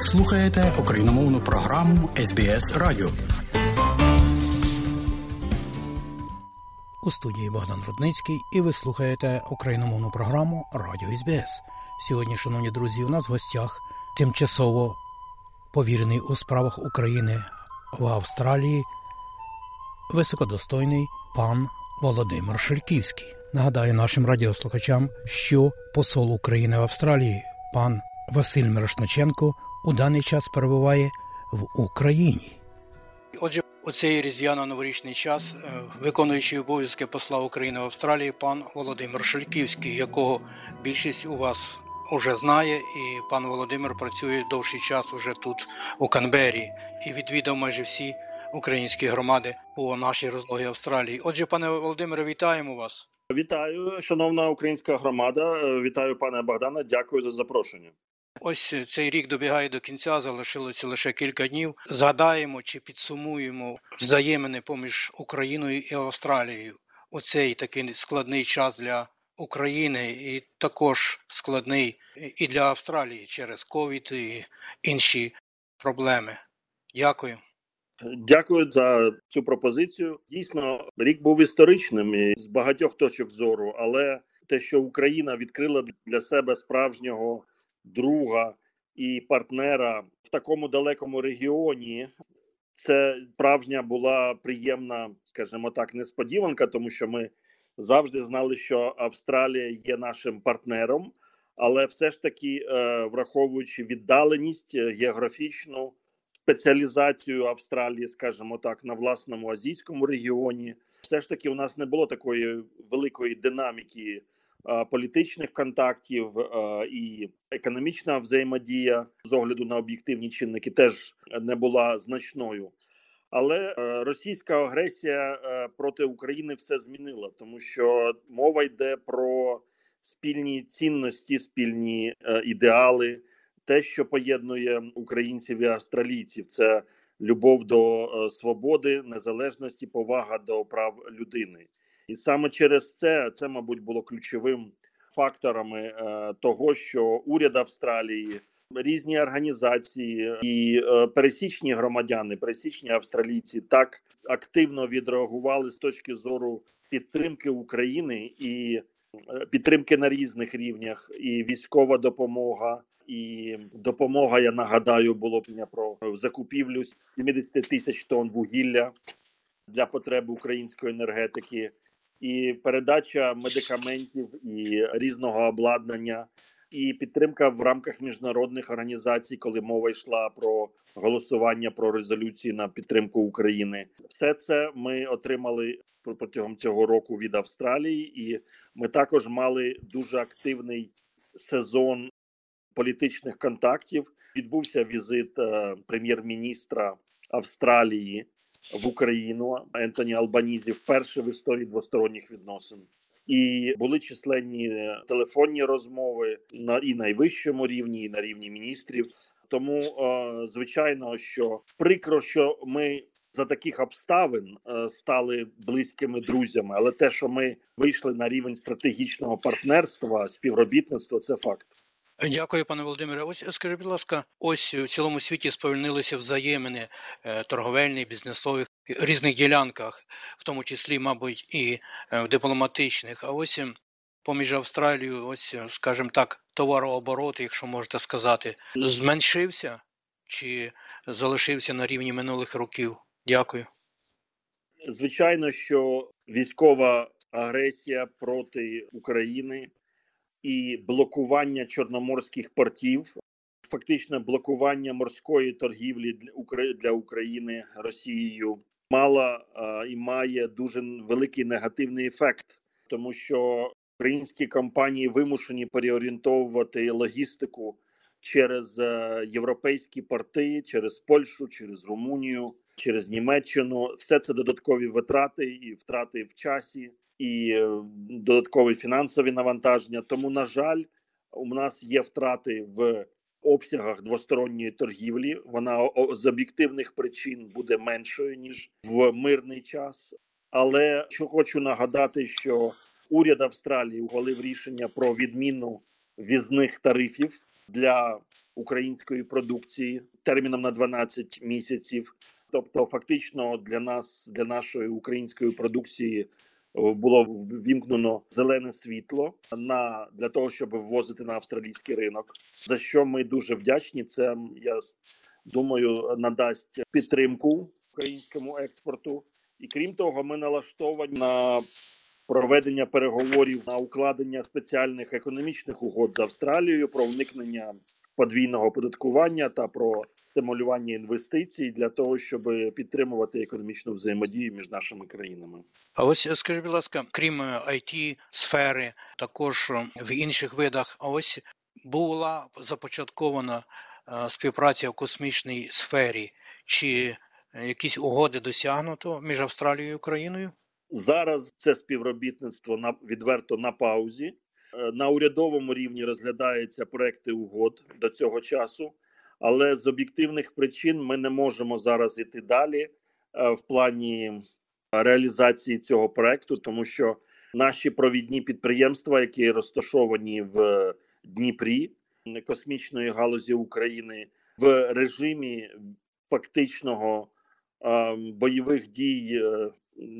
Слухаєте україномовну програму СБС Радіо. У студії Богдан Рудницький і ви слухаєте україномовну програму Радіо СБС. Сьогодні, шановні друзі, у нас в гостях тимчасово повірений у справах України в Австралії високодостойний пан Володимир Шельківський. Нагадаю нашим радіослухачам, що посол України в Австралії, пан Василь Мирошниченко, у даний час перебуває в Україні. Отже, у цей різдвяно-новорічний час, е, виконуючий обов'язки посла України в Австралії, пан Володимир Шельківський, якого більшість у вас вже знає, і пан Володимир працює довший час уже тут, у Канбері, і відвідав майже всі українські громади по нашій розлогі Австралії. Отже, пане Володимире, вітаємо вас. Вітаю, шановна українська громада. Вітаю, пане Богдане. Дякую за запрошення. Ось цей рік добігає до кінця, залишилося лише кілька днів. Згадаємо чи підсумуємо взаємини поміж Україною і Австралією. Оцей такий складний час для України і також складний і для Австралії через ковід і інші проблеми. Дякую. Дякую за цю пропозицію. Дійсно, рік був історичним з багатьох точок зору, але те, що Україна відкрила для себе справжнього друга і партнера в такому далекому регіоні, це справжня була приємна, скажімо так, несподіванка, тому що ми завжди знали, що Австралія є нашим партнером, але все ж таки, е, враховуючи віддаленість е, географічну спеціалізацію Австралії, скажімо так, на власному азійському регіоні, все ж таки у нас не було такої великої динаміки. Політичних контактів і економічна взаємодія з огляду на об'єктивні чинники теж не була значною. Але е, російська агресія е, проти України все змінила, тому що мова йде про спільні цінності, спільні е, ідеали, те, що поєднує українців і австралійців, це любов до свободи, незалежності, повага до прав людини, і саме через це це, мабуть, було ключовим факторами того, що уряд Австралії різні організації і е, пересічні громадяни, пересічні австралійці так активно відреагували з точки зору підтримки України і е, підтримки на різних рівнях, і військова допомога. І допомога, я нагадаю, було про закупівлю 70 тисяч тонн вугілля для потреб української енергетики, і передача медикаментів і різного обладнання і підтримка в рамках міжнародних організацій, коли мова йшла про голосування про резолюції на підтримку України. Все це ми отримали протягом цього року від Австралії, і ми також мали дуже активний сезон політичних контактів. Відбувся візит е, прем'єр-міністра Австралії в Україну Ентоні Албанізі вперше в історії двосторонніх відносин і були численні телефонні розмови на і найвищому рівні, і на рівні міністрів. Тому е, звичайно, що прикро, що ми за таких обставин е, стали близькими друзями, але те, що ми вийшли на рівень стратегічного партнерства, співробітництва, це факт. Дякую, пане Володимире. Ось скажіть, будь ласка, ось у цілому світі сповільнилися взаємини е, торговельні, бізнесових різних ділянках, в тому числі, мабуть, і е, в дипломатичних. А ось ем, поміж Австралією, ось, е, скажімо так, товарооборот, якщо можете сказати, зменшився чи залишився на рівні минулих років? Дякую. Звичайно, що військова агресія проти України і блокування чорноморських портів, фактично блокування морської торгівлі для України Росією, мала і має дуже великий негативний ефект, тому що українські компанії вимушені переорієнтовувати логістику через е, європейські порти, через Польщу, через Румунію, через Німеччину. Все це додаткові витрати і втрати в часі і е, додаткові фінансові навантаження. Тому, на жаль, у нас є втрати в обсягах двосторонньої торгівлі. Вона з об'єктивних причин буде меншою ніж в мирний час. Але що хочу нагадати, що уряд Австралії ухвалив рішення про відміну візних тарифів для української продукції терміном на 12 місяців. Тобто, фактично, для нас, для нашої української продукції, було ввімкнено зелене світло на для того, щоб ввозити на австралійський ринок. За що ми дуже вдячні. Це я думаю надасть підтримку українському експорту, і крім того, ми налаштовані на проведення переговорів на укладення спеціальних економічних угод з Австралією про уникнення подвійного оподаткування та про стимулювання інвестицій для того, щоб підтримувати економічну взаємодію між нашими країнами. А ось скажіть, будь ласка, крім it сфери, також в інших видах, а ось була започаткована е, співпраця в космічній сфері, чи якісь угоди досягнуто між Австралією і Україною? Зараз це співробітництво на відверто на паузі. Е, на урядовому рівні розглядаються проекти угод до цього часу, але з об'єктивних причин ми не можемо зараз іти далі е, в плані реалізації цього проекту, тому що наші провідні підприємства, які розташовані в Дніпрі космічної галузі України, в режимі фактичного бойових дій е,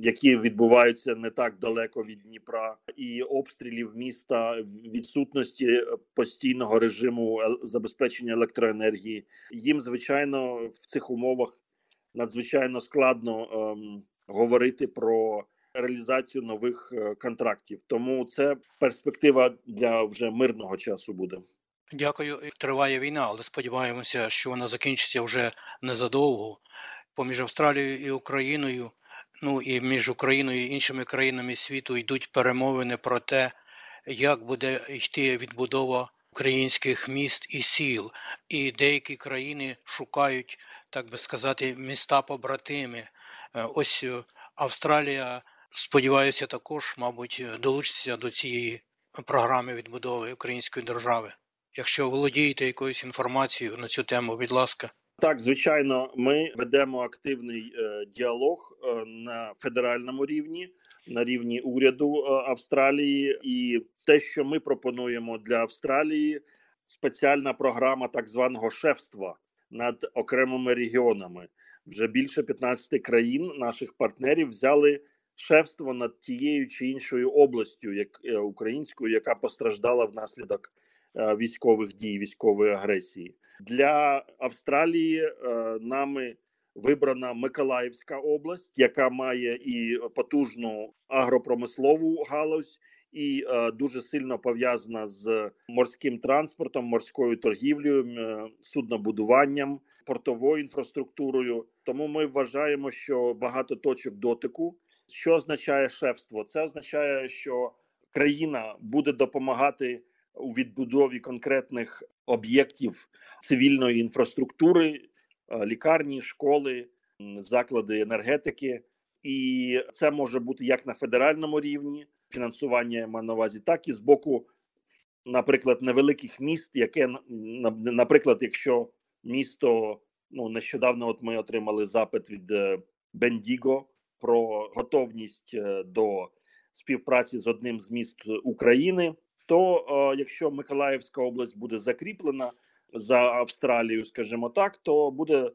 які відбуваються не так далеко від Дніпра, і обстрілів міста відсутності постійного режиму забезпечення електроенергії. Їм звичайно в цих умовах надзвичайно складно ем, говорити про реалізацію нових е, контрактів. Тому це перспектива для вже мирного часу буде. Дякую. Триває війна, але сподіваємося, що вона закінчиться вже незадовго. Поміж Австралією і Україною ну і між Україною і іншими країнами світу йдуть перемовини про те, як буде йти відбудова українських міст і сіл, і деякі країни шукають, так би сказати, міста побратими. Е, ось е, Австралія, сподіваюся, також, мабуть, долучиться до цієї програми відбудови української держави. Якщо володієте якоюсь інформацією на цю тему, будь ласка. Так, звичайно, ми ведемо активний е, діалог е, на федеральному рівні, на рівні уряду е, Австралії, і те, що ми пропонуємо для Австралії, спеціальна програма так званого шефства над окремими регіонами. Вже більше 15 країн наших партнерів взяли шефство над тією чи іншою областю, як е, українською, яка постраждала внаслідок е, військових дій, військової агресії. Для Австралії е, нами вибрана Миколаївська область, яка має і потужну агропромислову галузь, і е, дуже сильно пов'язана з морським транспортом, морською торгівлею, е, суднобудуванням, портовою інфраструктурою. Тому ми вважаємо, що багато точок дотику. Що означає шефство? Це означає, що країна буде допомагати у відбудові конкретних об'єктів цивільної інфраструктури, е, лікарні, школи, заклади енергетики, і це може бути як на федеральному рівні фінансування маю на увазі, так і з боку, наприклад, невеликих міст, яке наприклад, якщо місто ну нещодавно, от ми отримали запит від Бендіго про готовність е, до співпраці з одним з міст України то е, якщо Миколаївська область буде закріплена за Австралією, скажімо так, то буде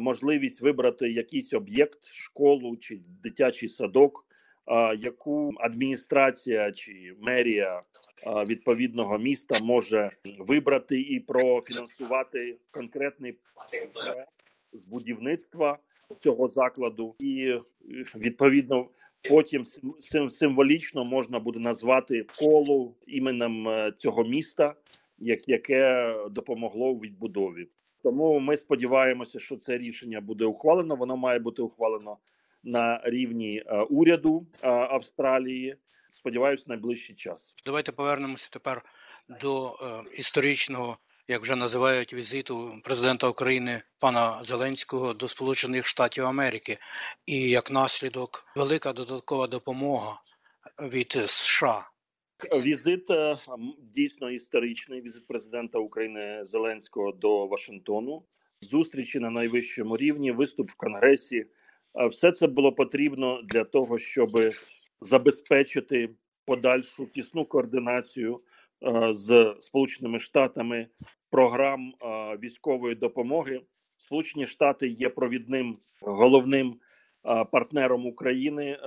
можливість вибрати якийсь об'єкт, школу чи дитячий садок, е, яку адміністрація чи мерія е, відповідного міста може вибрати і профінансувати конкретний проект з будівництва цього закладу, і відповідно Потім сим символічно можна буде назвати колу іменем е, цього міста, яке допомогло у відбудові. Тому ми сподіваємося, що це рішення буде ухвалено. Воно має бути ухвалено на рівні е, уряду е, Австралії. Сподіваюся, найближчий час. Давайте повернемося тепер до історичного як вже називають візиту президента України пана Зеленського до Сполучених Штатів Америки, і як наслідок велика додаткова допомога від США. Візит е, дійсно історичний. Візит президента України Зеленського до Вашингтону, зустрічі на найвищому рівні, виступ в Конгресі. Все це було потрібно для того, щоб забезпечити подальшу тісну координацію Е, з Сполученими Штатами програм військової допомоги. Сполучені Штати є провідним головним партнером України.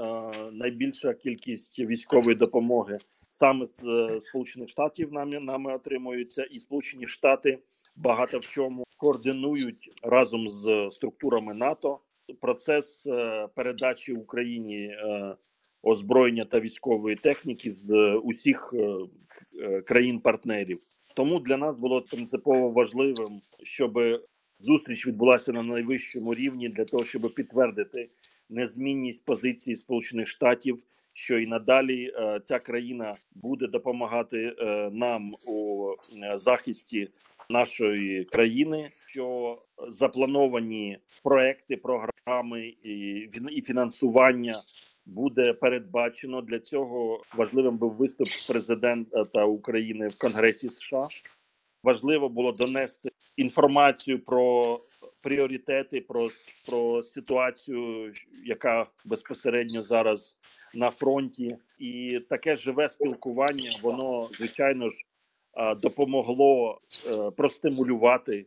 Найбільша кількість військової допомоги саме з е, Сполучених Штатів нами нами отримуються, і Сполучені Штати багато в чому координують разом з структурами НАТО процес е, передачі Україні е, озброєння та військової техніки з усіх країн-партнерів. Тому для нас було принципово важливим, щоб зустріч відбулася на найвищому рівні для того, щоб підтвердити незмінність позиції Сполучених Штатів що і надалі е, ця країна буде допомагати е, нам у е, захисті нашої країни, що заплановані проекти, програми і фінансування буде передбачено для цього. Важливим був виступ президента України в Конгресі США. Важливо було донести інформацію про пріоритети, про про ситуацію, яка безпосередньо зараз на фронті, і таке живе спілкування, воно звичайно ж допомогло е, простимулювати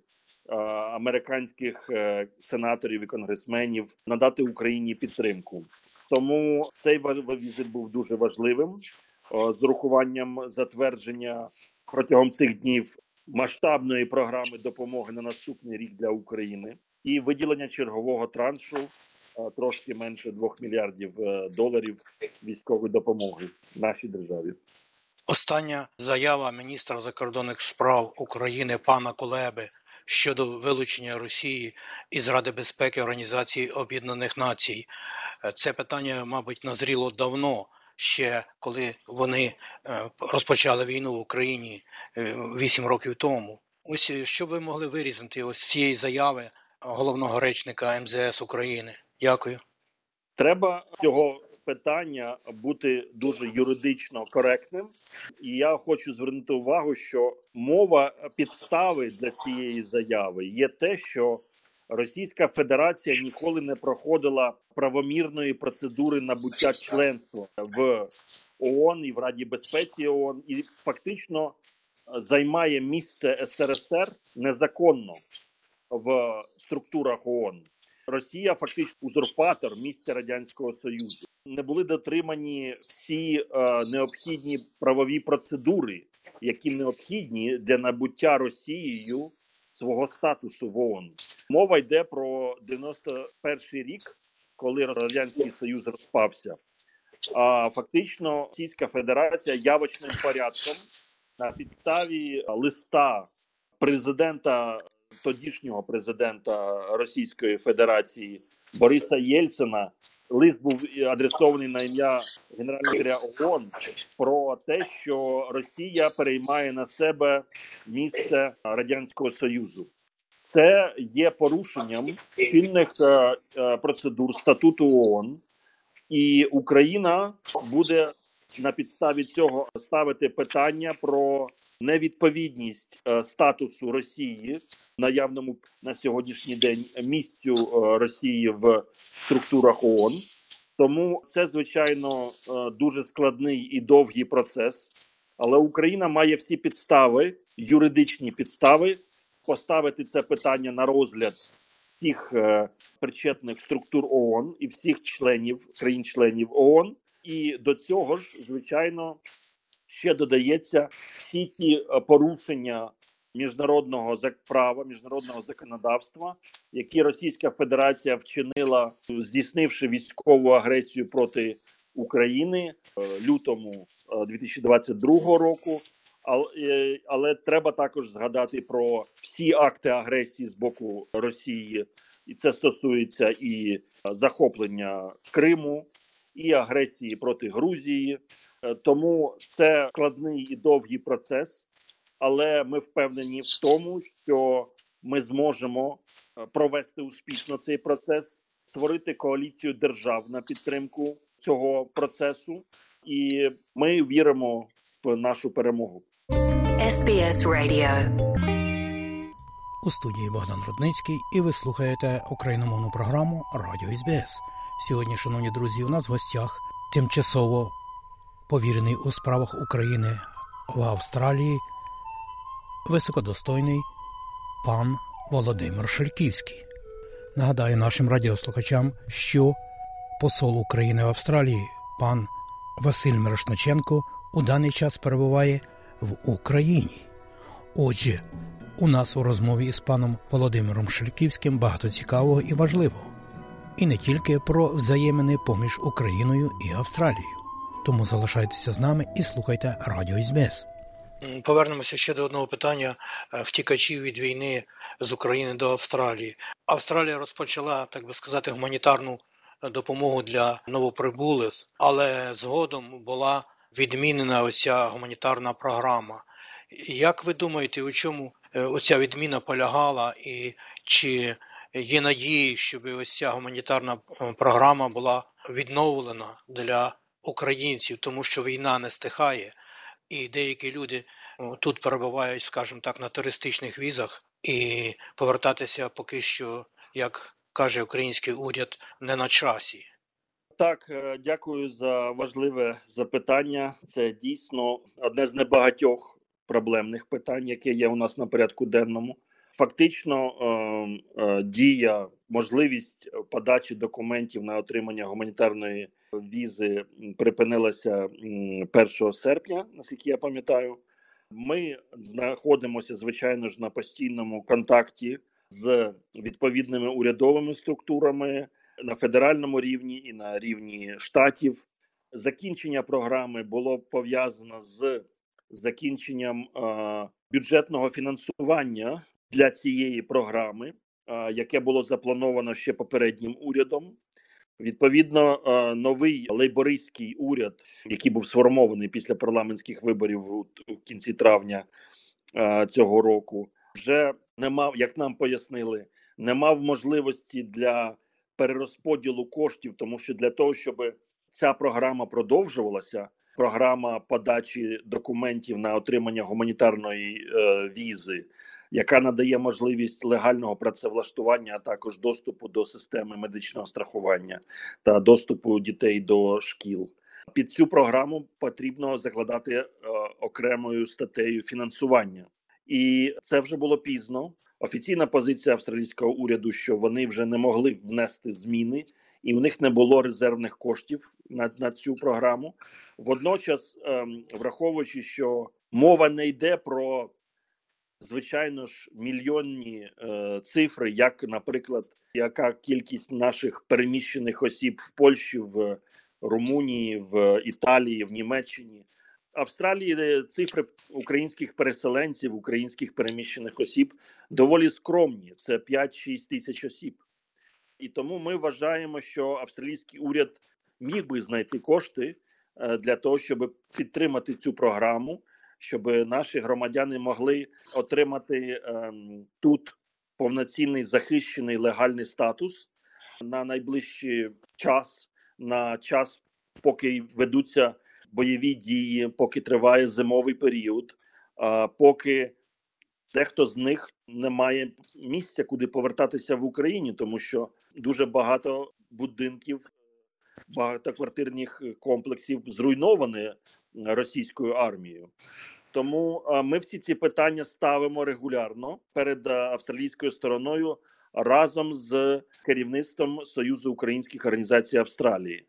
американських е, сенаторів і конгресменів надати Україні підтримку. Тому цей візит був дуже важливим з урахуванням затвердження протягом цих днів масштабної програми допомоги на наступний рік для України і виділення чергового траншу трошки менше 2 мільярдів е, доларів військової допомоги нашій державі. Остання заява міністра закордонних справ України пана Кулеби щодо вилучення Росії із Ради безпеки Організації Об'єднаних Націй. Е, це питання, мабуть, назріло давно ще коли вони е, розпочали війну в Україні е, вісім років тому. Ось що ви могли вирізати ось цієї заяви головного речника МЗС України? Дякую. Треба цього питання бути дуже юридично коректним, і я хочу звернути увагу, що мова підстави для цієї заяви є те, що Російська Федерація ніколи не проходила правомірної процедури набуття членства в ООН і в Раді безпеці ООН і фактично займає місце СРСР незаконно в структурах ООН. Росія фактично узурпатор місця радянського союзу. Не були дотримані всі е, необхідні правові процедури, які необхідні для набуття Росією свого статусу в ООН. Мова йде про 91-й рік, коли радянський союз розпався. А фактично, Російська Федерація явочним порядком на підставі листа президента тодішнього президента Російської Федерації Бориса Єльцина лист був адресований на ім'я генерального ООН про те, що Росія переймає на себе місце радянського союзу. Це є порушенням спільних е, е, процедур статуту ООН, і Україна буде на підставі цього ставити питання про невідповідність е, статусу Росії наявному на сьогоднішній день місцю е, Росії в структурах ООН. Тому це звичайно е, дуже складний і довгий процес. Але Україна має всі підстави, юридичні підстави, поставити це питання на розгляд всіх причетних структур ООН і всіх членів країн-членів ООН. І до цього ж, звичайно, ще додається всі ті е, порушення міжнародного права, міжнародного законодавства, які Російська Федерація вчинила, здійснивши військову агресію проти України е, лютому 2022 е, року. Але, але треба також згадати про всі акти агресії з боку Росії, і це стосується і захоплення Криму, і агресії проти Грузії, е, тому це складний і довгий процес, але ми впевнені в тому, що ми зможемо е, провести успішно цей процес, створити коаліцію держав на підтримку цього процесу, і ми віримо в нашу перемогу. SBS Radio. У студії Богдан Рудницький, і ви слухаєте україномовну програму Радіо СБС. Сьогодні, шановні друзі, у нас в гостях тимчасово повірений у справах України в Австралії високодостойний пан Володимир Шельківський. Нагадаю нашим радіослухачам, що посол України в Австралії пан Василь Мирошниченко у даний час перебуває в Україні. Отже, у нас у розмові із паном Володимиром Шельківським багато цікавого і важливого, і не тільки про взаємини поміж Україною і Австралією. Тому залишайтеся з нами і слухайте Радіо СБС. Повернемося ще до одного питання е, втікачів від війни з України до Австралії. Австралія розпочала, так би сказати, гуманітарну е, допомогу для новоприбулих, але згодом була відмінена оця гуманітарна програма. Як ви думаєте, у чому е, оця відміна полягала, і чи є надії, щоб ось ця гуманітарна програма була відновлена для українців, тому що війна не стихає? і деякі люди тут перебувають, скажімо так, на туристичних візах, і повертатися поки що, як каже український уряд, не на часі. Так, е, дякую за важливе запитання. Це дійсно одне з небагатьох проблемних питань, яке є у нас на порядку денному. Фактично, е, е, дія, можливість подачі документів на отримання гуманітарної візи припинилася 1 серпня, наскільки я пам'ятаю. Ми знаходимося звичайно ж на постійному контакті з відповідними урядовими структурами на федеральному рівні і на рівні штатів. Закінчення програми було пов'язано з закінченням е, бюджетного фінансування для цієї програми, яке було заплановано ще попереднім урядом. Відповідно, новий лейбористський уряд, який був сформований після парламентських виборів у кінці травня цього року, вже не мав, як нам пояснили, не мав можливості для перерозподілу коштів, тому що для того, щоб ця програма продовжувалася, програма подачі документів на отримання гуманітарної е, візи яка надає можливість легального працевлаштування, а також доступу до системи медичного страхування та доступу дітей до шкіл. Під цю програму потрібно закладати е, окремою статтею фінансування, і це вже було пізно. Офіційна позиція австралійського уряду, що вони вже не могли внести зміни, і в них не було резервних коштів на на цю програму. Водночас, ем, враховуючи, що мова не йде про звичайно ж мільйонні е, цифри, як, наприклад, яка кількість наших переміщених осіб в Польщі, в Румунії, в Італії, в Німеччині. Австралії е, цифри українських переселенців, українських переміщених осіб доволі скромні. Це 5-6 тисяч осіб. І тому ми вважаємо, що австралійський уряд міг би знайти кошти е, для того, щоб підтримати цю програму щоб наші громадяни могли отримати ем, тут повноцінний захищений легальний статус на найближчий час, на час, поки ведуться бойові дії, поки триває зимовий період, а поки дехто з них не має місця, куди повертатися в Україні, тому що дуже багато будинків. Багатоквартирних комплексів зруйновані російською армією. Тому ми всі ці питання ставимо регулярно перед австралійською стороною разом з керівництвом Союзу українських організацій Австралії,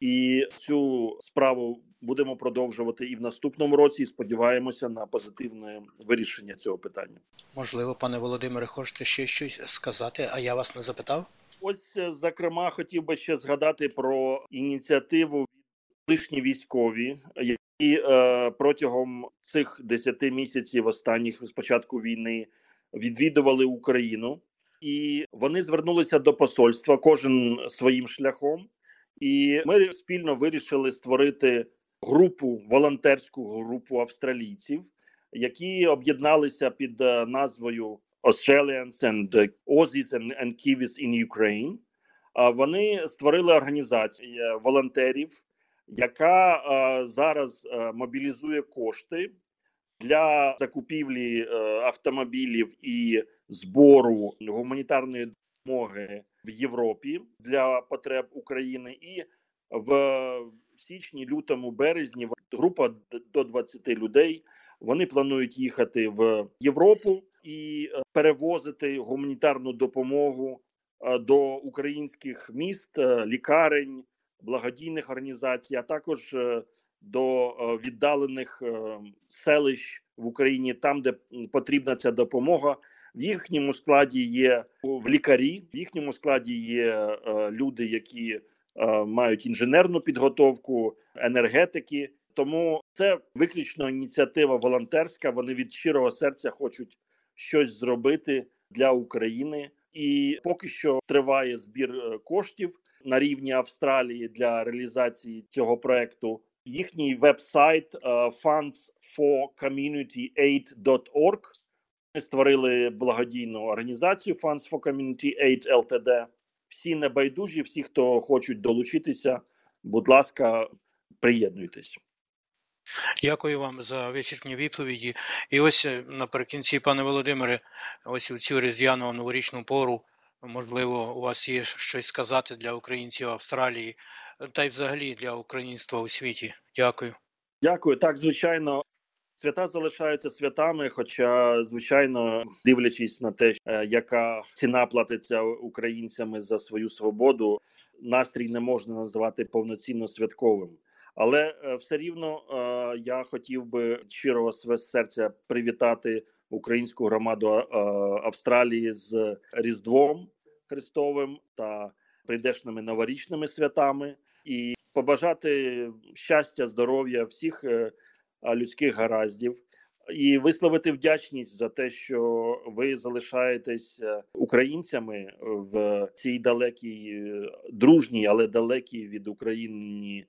і цю справу будемо продовжувати і в наступному році. і Сподіваємося на позитивне вирішення цього питання. Можливо, пане Володимире, хочете ще щось сказати? А я вас не запитав. Ось зокрема хотів би ще згадати про ініціативу лишні військові, і е, протягом цих 10 місяців останніх з початку війни відвідували Україну, і вони звернулися до посольства кожен своїм шляхом. І ми спільно вирішили створити групу волонтерську групу австралійців, які об'єдналися під е, назвою Australians and Aussies and, Kiwis in Ukraine. Вони створили організацію е, волонтерів яка е, зараз е, мобілізує кошти для закупівлі е, автомобілів і збору гуманітарної допомоги в Європі для потреб України, і в січні, лютому, березні група до 20 людей Вони планують їхати в Європу і е, перевозити гуманітарну допомогу е, до українських міст, е, лікарень, благодійних організацій, а також до віддалених селищ в Україні, там де потрібна ця допомога. В їхньому складі є в лікарі, в їхньому складі є люди, які мають інженерну підготовку, енергетики. Тому це виключно ініціатива волонтерська. Вони від щирого серця хочуть щось зробити для України, і поки що триває збір е, коштів на рівні Австралії для реалізації цього проекту. Їхній веб-сайт е, fundsforcommunityaid.org. Ми створили благодійну організацію Funds for Community Aid Ltd. Всі небайдужі, всі, хто хочуть долучитися, будь ласка, приєднуйтесь. Дякую вам за вичерпні відповіді. І ось е, наприкінці, пане Володимире, ось у цю різдвяну новорічну пору, можливо, у вас є щось сказати для українців Австралії, та й взагалі для українства у світі. Дякую. Дякую. Так, звичайно. Свята залишаються святами, хоча, звичайно, дивлячись на те, е, яка ціна платиться українцями за свою свободу, настрій не можна назвати повноцінно святковим. Але е, все рівно е, я хотів би щирого серця привітати українську громаду е, Австралії з Різдвом Христовим та прийдешними новорічними святами і побажати щастя, здоров'я всіх людських гараздів. І висловити вдячність за те, що ви залишаєтесь українцями в цій далекій дружній, але далекій від України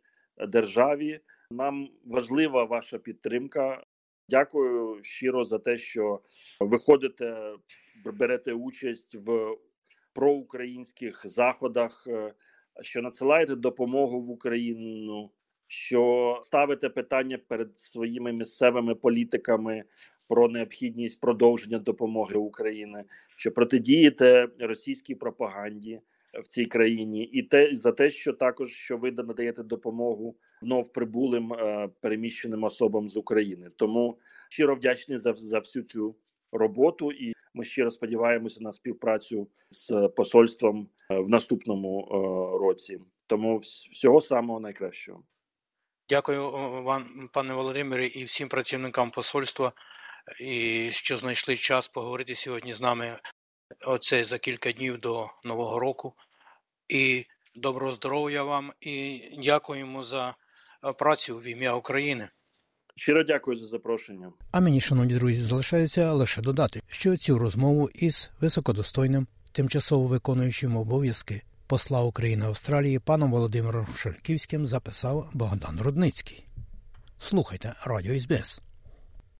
державі. Нам важлива ваша підтримка. Дякую щиро за те, що виходите, берете участь в проукраїнських заходах, е, що надсилаєте допомогу в Україну, що ставите питання перед своїми місцевими політиками про необхідність продовження допомоги України, що протидієте російській пропаганді в цій країні, і те за те, що також що ви надаєте допомогу вновь прибулим е, переміщеним особам з України. Тому щиро вдячний за, за всю цю роботу, і ми щиро сподіваємося на співпрацю з посольством е, в наступному е, році. Тому всього самого найкращого. Дякую вам, пане Володимире, і всім працівникам посольства, і що знайшли час поговорити сьогодні з нами оце за кілька днів до Нового року. І доброго здоров'я вам і дякуємо за е, працю в ім'я України. Щиро дякую за запрошення. А мені, шановні друзі, залишається лише додати, що цю розмову із високодостойним, тимчасово виконуючим обов'язки посла України Австралії паном Володимиром Шельківським записав Богдан Рудницький. Слухайте радіо СБС.